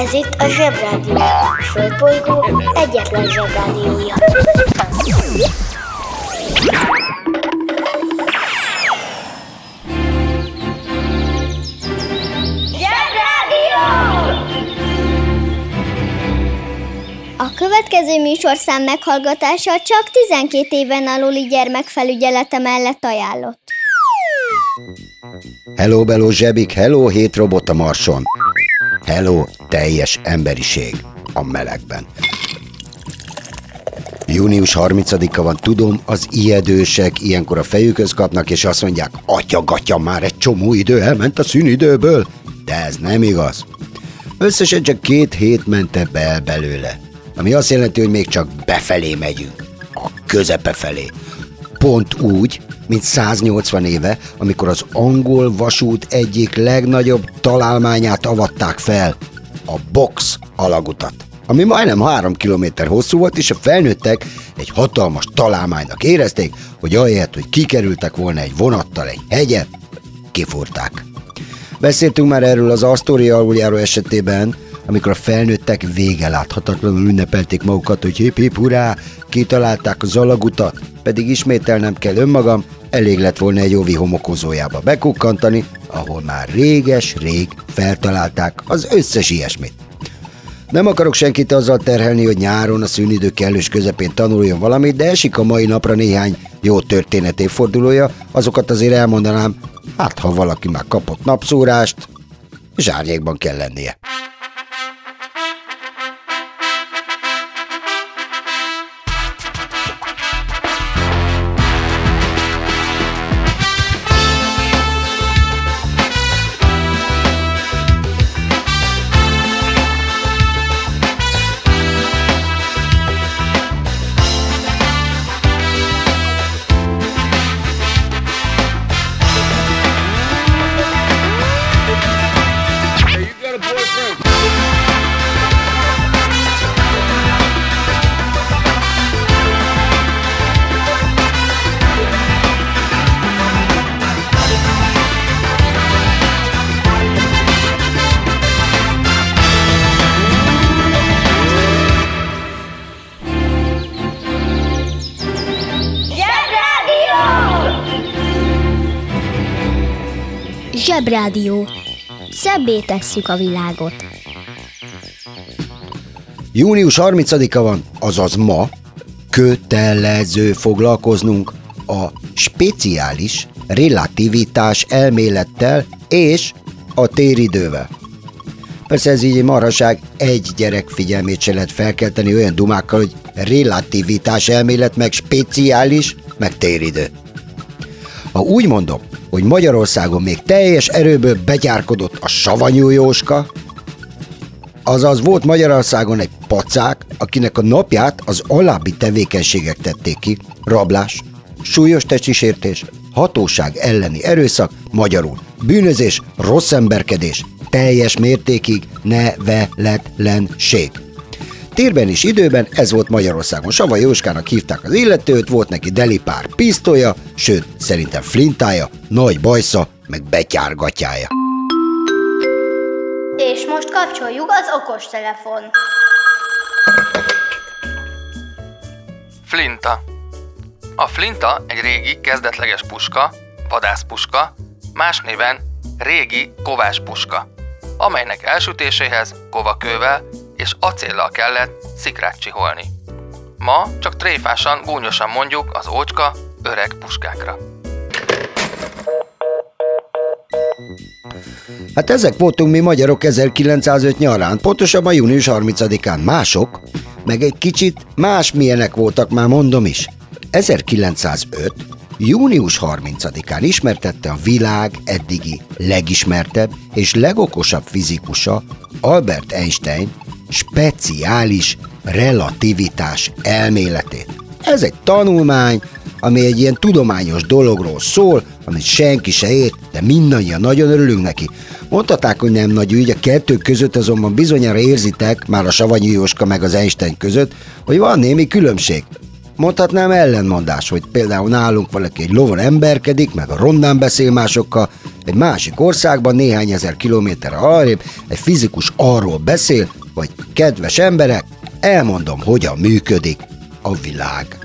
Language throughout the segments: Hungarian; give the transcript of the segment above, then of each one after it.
Ez itt a Zsebrádió. A Földbolygó egyetlen Zsebrádiója. Zsebrádió! A következő műsorszám meghallgatása csak 12 éven aluli gyermekfelügyelete mellett ajánlott. Hello, bello, zsebik, hello, hét robot a marson. Hello, teljes emberiség a melegben. Június 30-a van, tudom, az ijedősek ilyenkor a fejükhöz kapnak, és azt mondják, atya már egy csomó idő elment a szünidőből. De ez nem igaz. Összesen csak két hét ment ebbe el belőle. Ami azt jelenti, hogy még csak befelé megyünk. A közepe felé. Pont úgy, mint 180 éve, amikor az angol vasút egyik legnagyobb találmányát avatták fel, a Box alagutat ami majdnem három kilométer hosszú volt, és a felnőttek egy hatalmas találmánynak érezték, hogy ahelyett, hogy kikerültek volna egy vonattal egy hegyet, kifúrták. Beszéltünk már erről az Astoria aluljáró esetében, amikor a felnőttek vége láthatatlanul ünnepelték magukat, hogy hip hip hurrá, kitalálták az alagutat, pedig ismételnem kell önmagam, elég lett volna egy óvi homokozójába bekukkantani, ahol már réges-rég feltalálták az összes ilyesmit. Nem akarok senkit azzal terhelni, hogy nyáron a szünidő kellős közepén tanuljon valamit, de esik a mai napra néhány jó történet évfordulója, azokat azért elmondanám, hát ha valaki már kapott napszórást, zsárnyékban kell lennie. Zsebrádió. Szebbé tesszük a világot. Június 30-a van, azaz ma, kötelező foglalkoznunk a speciális relativitás elmélettel és a téridővel. Persze ez így egy marhaság, egy gyerek figyelmét se lehet felkelteni olyan dumákkal, hogy relativitás elmélet, meg speciális, meg téridő. Ha úgy mondom, hogy Magyarországon még teljes erőből begyárkodott a savanyú Jóska, azaz volt Magyarországon egy pacák, akinek a napját az alábbi tevékenységek tették ki, rablás, súlyos testisértés, hatóság elleni erőszak, magyarul bűnözés, rossz emberkedés, teljes mértékig neveletlenség. Térben és időben ez volt Magyarországon. Sava Jóskának hívták az illetőt, volt neki delipár pisztolya, sőt, szerintem flintája, nagy bajsza, meg betyárgatyája. És most kapcsoljuk az okos telefon. Flinta. A flinta egy régi, kezdetleges puska, vadászpuska, más néven régi kovás puska, amelynek elsütéséhez kovakővel és acéllal kellett szikrát csiholni. Ma csak tréfásan, gúnyosan mondjuk az ócska, öreg puskákra. Hát ezek voltunk mi magyarok 1905 nyarán, pontosabban június 30-án. Mások, meg egy kicsit más milyenek voltak, már mondom is. 1905. június 30-án ismertette a világ eddigi legismertebb és legokosabb fizikusa Albert Einstein speciális relativitás elméletét. Ez egy tanulmány, ami egy ilyen tudományos dologról szól, amit senki se ért, de mindannyian nagyon örülünk neki. Mondhaták, hogy nem nagy ügy, a kettő között azonban bizonyára érzitek, már a Savanyú Jóska meg az Einstein között, hogy van némi különbség. mondhatnám ellenmondás, hogy például nálunk valaki egy lovon emberkedik, meg a rondán beszél másokkal, egy másik országban néhány ezer kilométerre arrébb egy fizikus arról beszél, hogy kedves emberek, elmondom, hogyan működik a világ.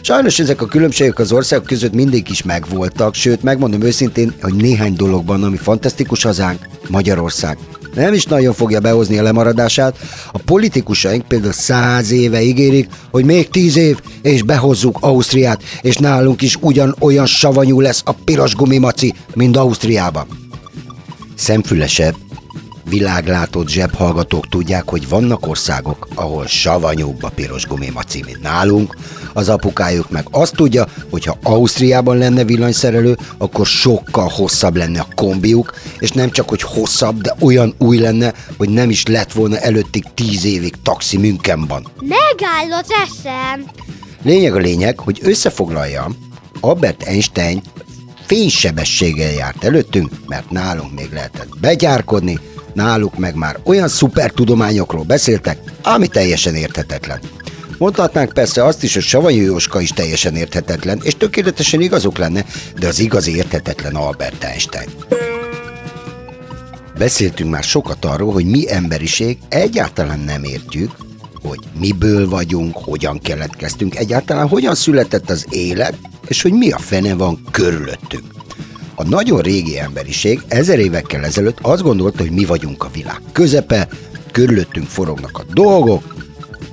Sajnos ezek a különbségek az országok között mindig is megvoltak, sőt, megmondom őszintén, hogy néhány dologban, ami fantasztikus hazánk, Magyarország, nem is nagyon fogja behozni a lemaradását. A politikusaink például száz éve ígérik, hogy még tíz év, és behozzuk Ausztriát, és nálunk is ugyan olyan savanyú lesz a piros gumimaci, mint Ausztriában. Szemfülesebb, világlátott zsebhallgatók tudják, hogy vannak országok, ahol savanyúbb a piros gumimaci, mint nálunk. Az apukájuk meg azt tudja, hogy ha Ausztriában lenne villanyszerelő, akkor sokkal hosszabb lenne a kombiuk, és nem csak, hogy hosszabb, de olyan új lenne, hogy nem is lett volna előttig tíz évig taxi Münchenban. Megáll az eszem! Lényeg a lényeg, hogy összefoglaljam, Albert Einstein fénysebességgel járt előttünk, mert nálunk még lehetett begyárkodni, náluk meg már olyan szuper tudományokról beszéltek, ami teljesen érthetetlen. Mondhatnánk persze azt is, hogy Savanyú Jóska is teljesen érthetetlen, és tökéletesen igazuk lenne, de az igazi érthetetlen Albert Einstein. Beszéltünk már sokat arról, hogy mi emberiség egyáltalán nem értjük, hogy miből vagyunk, hogyan keletkeztünk, egyáltalán hogyan született az élet, és hogy mi a fene van körülöttünk. A nagyon régi emberiség ezer évekkel ezelőtt azt gondolta, hogy mi vagyunk a világ közepe, körülöttünk forognak a dolgok,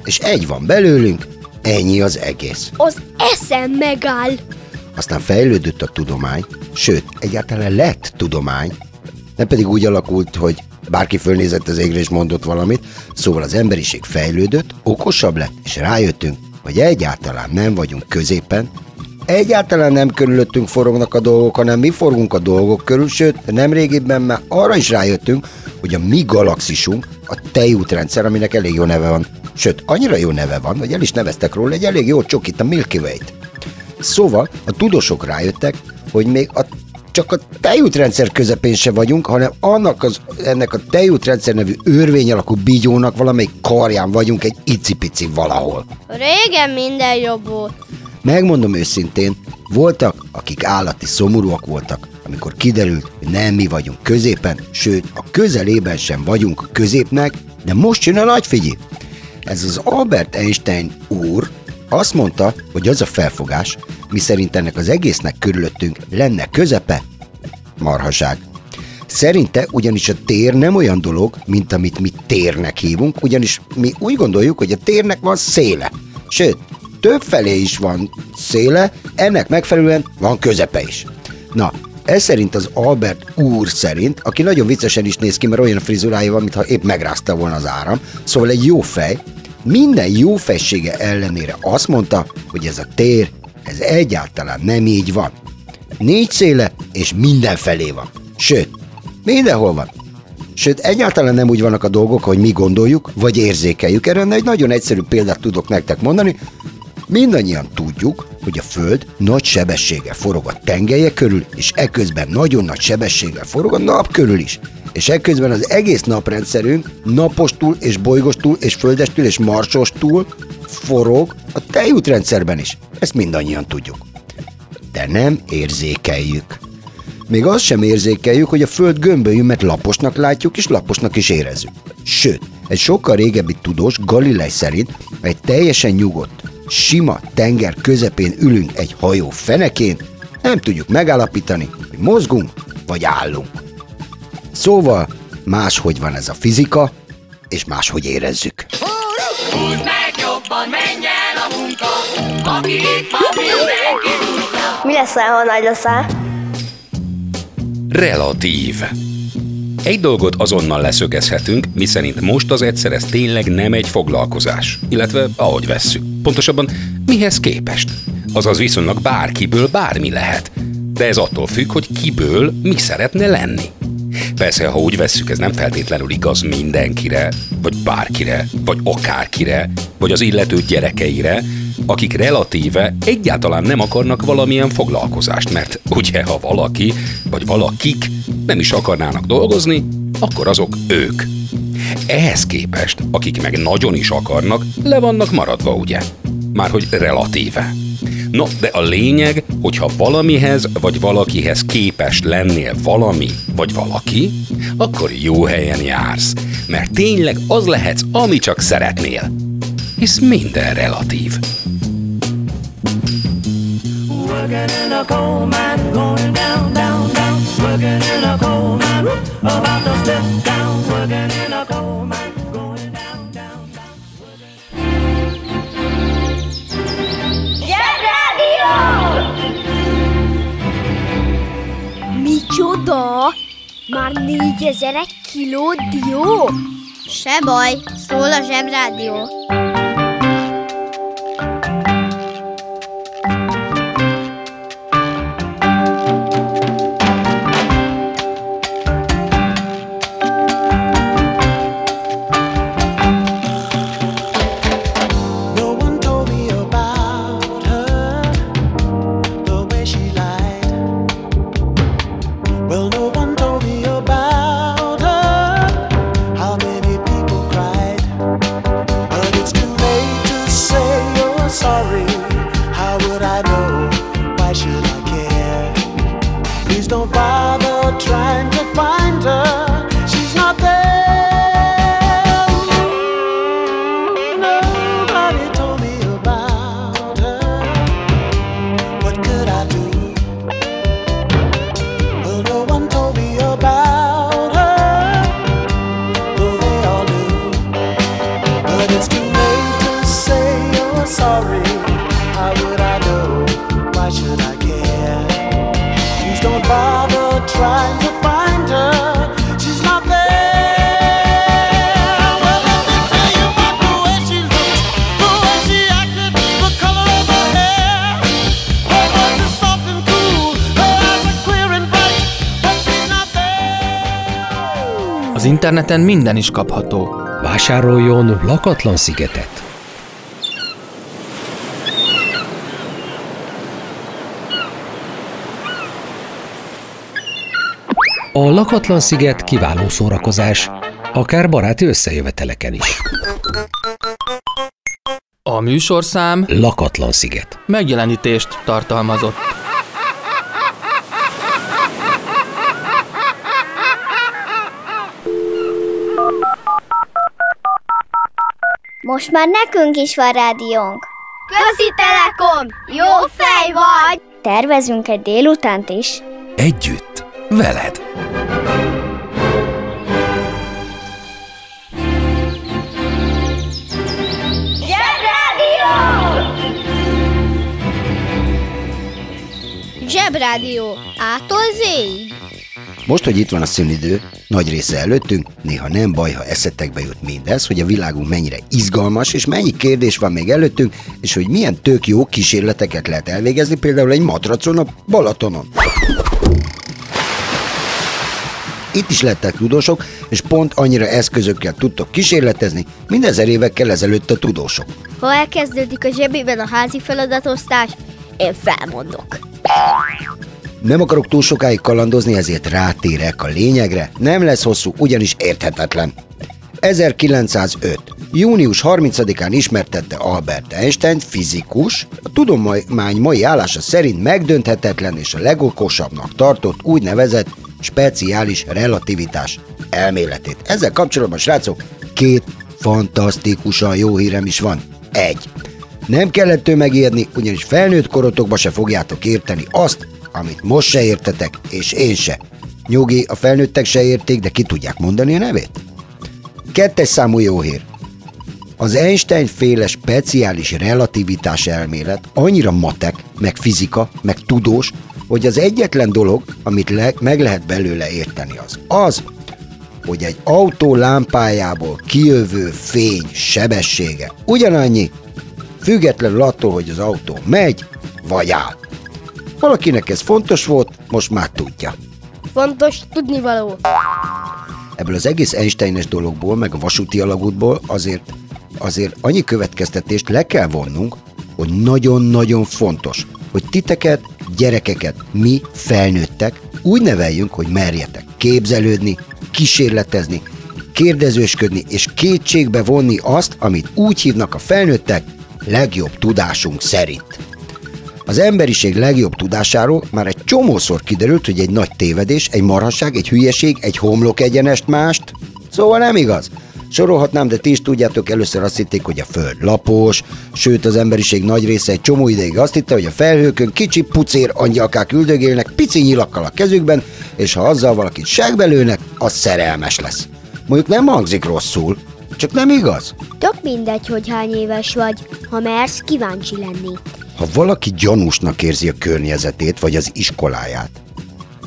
és egy van belőlünk, ennyi az egész. Az eszem megáll! Aztán fejlődött a tudomány, sőt, egyáltalán lett tudomány, nem pedig úgy alakult, hogy bárki fölnézett az égre és mondott valamit, szóval az emberiség fejlődött, okosabb lett, és rájöttünk, hogy egyáltalán nem vagyunk középen, egyáltalán nem körülöttünk forognak a dolgok, hanem mi forgunk a dolgok körül, sőt, nem régében már arra is rájöttünk, hogy a mi galaxisunk a tejútrendszer, aminek elég jó neve van. Sőt, annyira jó neve van, hogy el is neveztek róla egy elég jó csokit, a Milky Way-t. Szóval a tudósok rájöttek, hogy még a csak a tejútrendszer közepén se vagyunk, hanem annak az, ennek a tejútrendszer nevű örvény alakú bígyónak valamelyik karján vagyunk egy icipici valahol. Régen minden jobb volt. Megmondom őszintén, voltak, akik állati szomorúak voltak, amikor kiderült, hogy nem mi vagyunk középen, sőt, a közelében sem vagyunk a középnek, de most jön a nagy figyi. Ez az Albert Einstein úr azt mondta, hogy az a felfogás, miszerint ennek az egésznek körülöttünk lenne közepe, marhaság. Szerinte ugyanis a tér nem olyan dolog, mint amit mi térnek hívunk, ugyanis mi úgy gondoljuk, hogy a térnek van széle. Sőt, több felé is van széle, ennek megfelelően van közepe is. Na, ez szerint az Albert úr szerint, aki nagyon viccesen is néz ki, mert olyan frizurája van, mintha épp megrázta volna az áram, szóval egy jó fej, minden jó fejsége ellenére azt mondta, hogy ez a tér, ez egyáltalán nem így van. Négy széle, és mindenfelé van. Sőt, mindenhol van. Sőt, egyáltalán nem úgy vannak a dolgok, hogy mi gondoljuk, vagy érzékeljük. Erre egy nagyon egyszerű példát tudok nektek mondani. Mindannyian tudjuk, hogy a Föld nagy sebességgel forog a tengelye körül, és ekközben nagyon nagy sebességgel forog a nap körül is. És ekközben az egész naprendszerünk napostól és bolygostól és földestül és marsostól forog a tejútrendszerben is. Ezt mindannyian tudjuk. De nem érzékeljük. Még azt sem érzékeljük, hogy a Föld gömbölyű, mert laposnak látjuk, és laposnak is érezzük. Sőt, egy sokkal régebbi tudós, Galilei szerint egy teljesen nyugodt, sima tenger közepén ülünk egy hajó fenekén, nem tudjuk megállapítani, hogy mozgunk vagy állunk. Szóval máshogy van ez a fizika, és máshogy érezzük. Húzd meg jobban, menj el a munka, aki itt van, mindenki. Mi leszel, ha nagy leszel? Relatív. Egy dolgot azonnal leszögezhetünk, miszerint most az egyszer ez tényleg nem egy foglalkozás, illetve ahogy vesszük. Pontosabban mihez képest. Azaz viszonylag bárkiből bármi lehet. De ez attól függ, hogy kiből mi szeretne lenni. Persze, ha úgy vesszük, ez nem feltétlenül igaz mindenkire, vagy bárkire, vagy akárkire, vagy az illető gyerekeire, akik relatíve egyáltalán nem akarnak valamilyen foglalkozást, mert ugye, ha valaki, vagy valakik nem is akarnának dolgozni, akkor azok ők. Ehhez képest, akik meg nagyon is akarnak, le vannak maradva, ugye? márhogy relatíve. No, de a lényeg, hogyha valamihez vagy valakihez képes lennél valami vagy valaki, akkor jó helyen jársz, mert tényleg az lehetsz, ami csak szeretnél. Hisz minden relatív. Working in a coal mine, going down, down, down. Micsoda? Már négyezer egy kiló dió? Se baj, szól a zsebrádió. Az interneten minden is kapható. Vásároljon lakatlan szigetet. A lakatlan sziget kiváló szórakozás, akár baráti összejöveteleken is. A műsorszám Lakatlan sziget. megjelenítést tartalmazott. Most már nekünk is van rádiónk. Közi Telekom! Jó fej vagy! Tervezünk egy délutánt is. Együtt, veled. Zsebrádió. Ától zéig. Most, hogy itt van a szünidő, nagy része előttünk, néha nem baj, ha eszetekbe jut mindez, hogy a világunk mennyire izgalmas, és mennyi kérdés van még előttünk, és hogy milyen tök jó kísérleteket lehet elvégezni, például egy matracon a Balatonon. Itt is lettek tudósok, és pont annyira eszközökkel tudtok kísérletezni, mint ezer évekkel ezelőtt a tudósok. Ha elkezdődik a zsebében a házi feladatosztás, én felmondok. Nem akarok túl sokáig kalandozni, ezért rátérek a lényegre. Nem lesz hosszú, ugyanis érthetetlen. 1905. Június 30-án ismertette Albert Einstein, fizikus, a tudomány mai állása szerint megdönthetetlen és a legokosabbnak tartott úgynevezett speciális relativitás elméletét. Ezzel kapcsolatban, srácok, két fantasztikusan jó hírem is van. Egy. Nem kellett megijedni, ugyanis felnőtt korotokba se fogjátok érteni azt, amit most se értetek, és én se. Nyugi, a felnőttek se érték, de ki tudják mondani a nevét? Kettes számú jó hír. Az Einstein féle speciális relativitás elmélet annyira matek, meg fizika, meg tudós, hogy az egyetlen dolog, amit le- meg lehet belőle érteni az az, hogy egy autó lámpájából kijövő fény sebessége ugyanannyi, függetlenül attól, hogy az autó megy vagy áll. Valakinek ez fontos volt, most már tudja. Fontos tudnivaló. Ebből az egész Einsteines dologból, meg a vasúti alagútból azért, azért annyi következtetést le kell vonnunk, hogy nagyon-nagyon fontos, hogy titeket, gyerekeket, mi felnőttek úgy neveljünk, hogy merjetek képzelődni, kísérletezni, kérdezősködni és kétségbe vonni azt, amit úgy hívnak a felnőttek, legjobb tudásunk szerint. Az emberiség legjobb tudásáról már egy csomószor kiderült, hogy egy nagy tévedés, egy marhaság, egy hülyeség, egy homlok egyenest mást. Szóval nem igaz. Sorolhatnám, de ti is tudjátok, először azt hitték, hogy a Föld lapos, sőt az emberiség nagy része egy csomó ideig azt hitte, hogy a felhőkön kicsi pucér angyalkák üldögélnek pici nyilakkal a kezükben, és ha azzal valakit segbelőnek, az szerelmes lesz. Mondjuk nem hangzik rosszul, csak nem igaz. Tök mindegy, hogy hány éves vagy, ha mersz kíváncsi lenni. Ha valaki gyanúsnak érzi a környezetét vagy az iskoláját,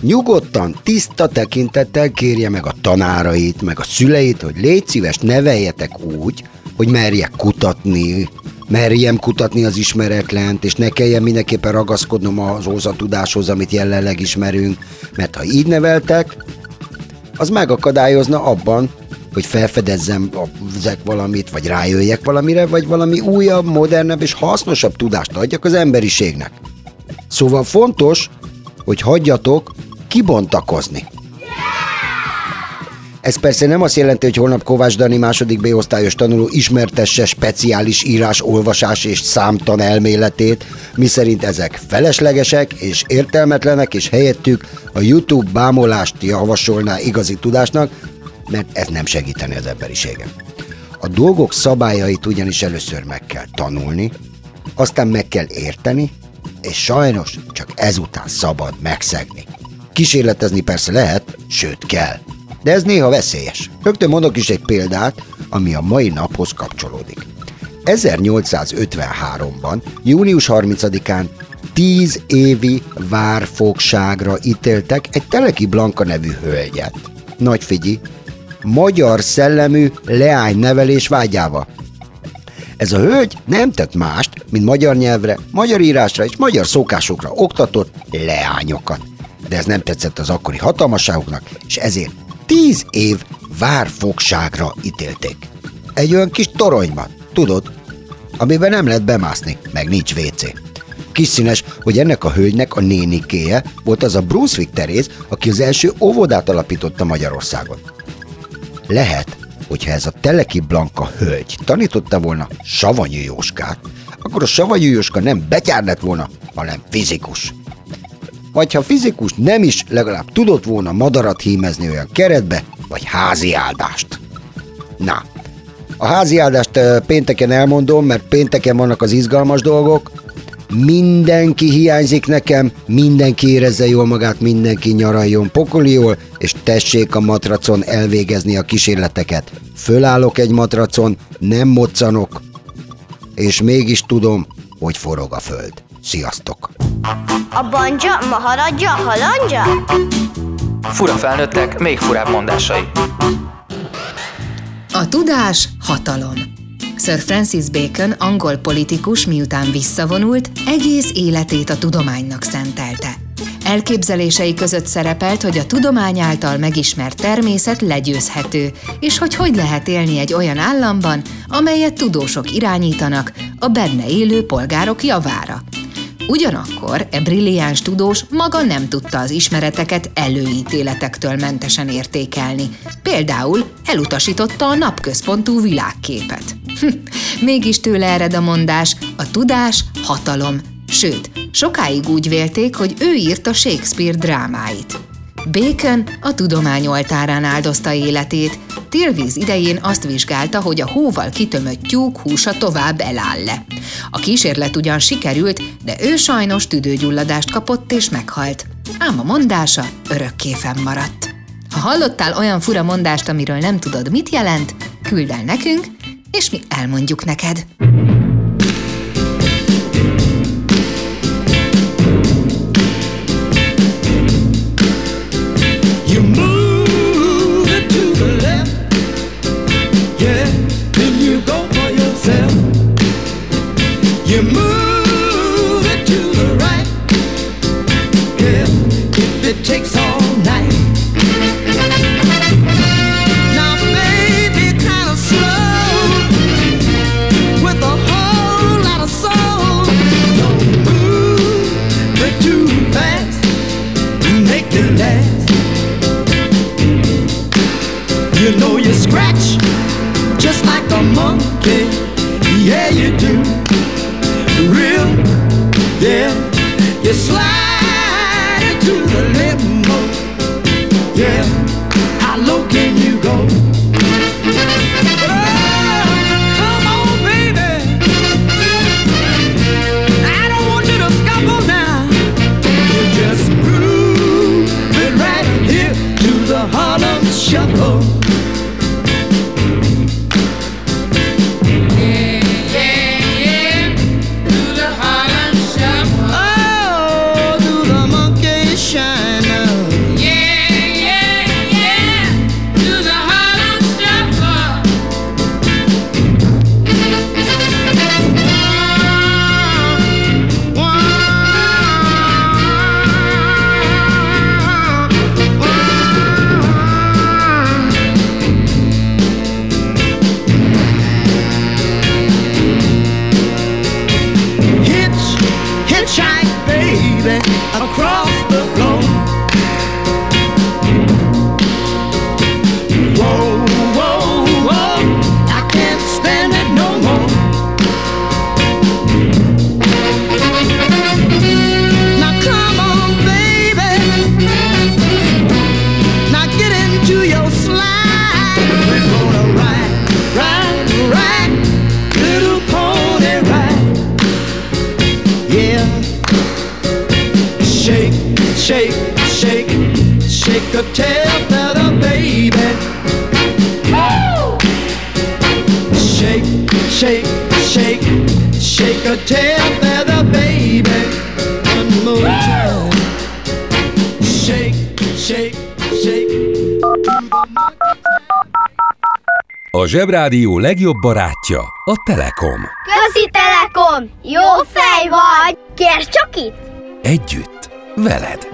nyugodtan, tiszta tekintettel kérje meg a tanárait, meg a szüleit, hogy légy szíves, neveljetek úgy, hogy merjek kutatni, merjem kutatni az ismeretlent, és ne kelljen mindenképpen ragaszkodnom az ózatudáshoz, amit jelenleg ismerünk, mert ha így neveltek, az megakadályozna abban, hogy felfedezzem ezek valamit, vagy rájöjjek valamire, vagy valami újabb, modernebb és hasznosabb tudást adjak az emberiségnek. Szóval fontos, hogy hagyjatok kibontakozni. Ez persze nem azt jelenti, hogy holnap Kovács Dani második B-osztályos tanuló ismertesse speciális írás, olvasás és számtan elméletét, miszerint ezek feleslegesek és értelmetlenek, és helyettük a YouTube bámolást javasolná igazi tudásnak, mert ez nem segíteni az emberiségen. A dolgok szabályait ugyanis először meg kell tanulni, aztán meg kell érteni, és sajnos csak ezután szabad megszegni. Kísérletezni persze lehet, sőt kell, de ez néha veszélyes. Rögtön mondok is egy példát, ami a mai naphoz kapcsolódik. 1853-ban, június 30-án 10 évi várfogságra ítéltek egy Teleki Blanka nevű hölgyet. Nagy figyi, magyar szellemű leány nevelés vágyába. Ez a hölgy nem tett mást, mint magyar nyelvre, magyar írásra és magyar szokásokra oktatott leányokat. De ez nem tetszett az akkori hatalmasságoknak, és ezért tíz év várfogságra ítélték. Egy olyan kis toronyban, tudod, amiben nem lehet bemászni, meg nincs WC. Kis színes, hogy ennek a hölgynek a nénikéje volt az a Brunswick Teréz, aki az első óvodát alapította Magyarországon. Lehet, hogyha ez a Teleki Blanka hölgy tanította volna Savanyú Jóskát, akkor a Savanyú Jóska nem betyár volna, hanem fizikus. Vagy ha fizikus nem is, legalább tudott volna madarat hímezni olyan keretbe, vagy házi áldást. Na, a házi áldást pénteken elmondom, mert pénteken vannak az izgalmas dolgok. Mindenki hiányzik nekem, mindenki érezze jól magát, mindenki nyaraljon pokoliól, és tessék a matracon elvégezni a kísérleteket. Fölállok egy matracon, nem moccanok, és mégis tudom, hogy forog a föld. Sziasztok! A banja, maharadja, halandja? Fura felnőttek, még furább mondásai. A tudás hatalom. Sir Francis Bacon, angol politikus, miután visszavonult, egész életét a tudománynak szentelte. Elképzelései között szerepelt, hogy a tudomány által megismert természet legyőzhető, és hogy hogy lehet élni egy olyan államban, amelyet tudósok irányítanak a benne élő polgárok javára. Ugyanakkor e brilliáns tudós maga nem tudta az ismereteket előítéletektől mentesen értékelni. Például elutasította a napközpontú világképet. Hm, Mégis tőle ered a mondás, a tudás hatalom. Sőt, sokáig úgy vélték, hogy ő írta Shakespeare drámáit. Bacon a tudomány oltárán áldozta életét. Télvíz idején azt vizsgálta, hogy a hóval kitömött tyúk húsa tovább eláll le. A kísérlet ugyan sikerült, de ő sajnos tüdőgyulladást kapott és meghalt. Ám a mondása örökké fennmaradt. Ha hallottál olyan fura mondást, amiről nem tudod, mit jelent, küld el nekünk, és mi elmondjuk neked. could tell that a baby. Shake, shake, shake, shake a tail feather, baby. One more time. Shake, shake, shake. A Zsebrádió legjobb barátja a Telekom. Közi Telekom! Jó fej vagy! Kérd csak itt! Együtt, veled!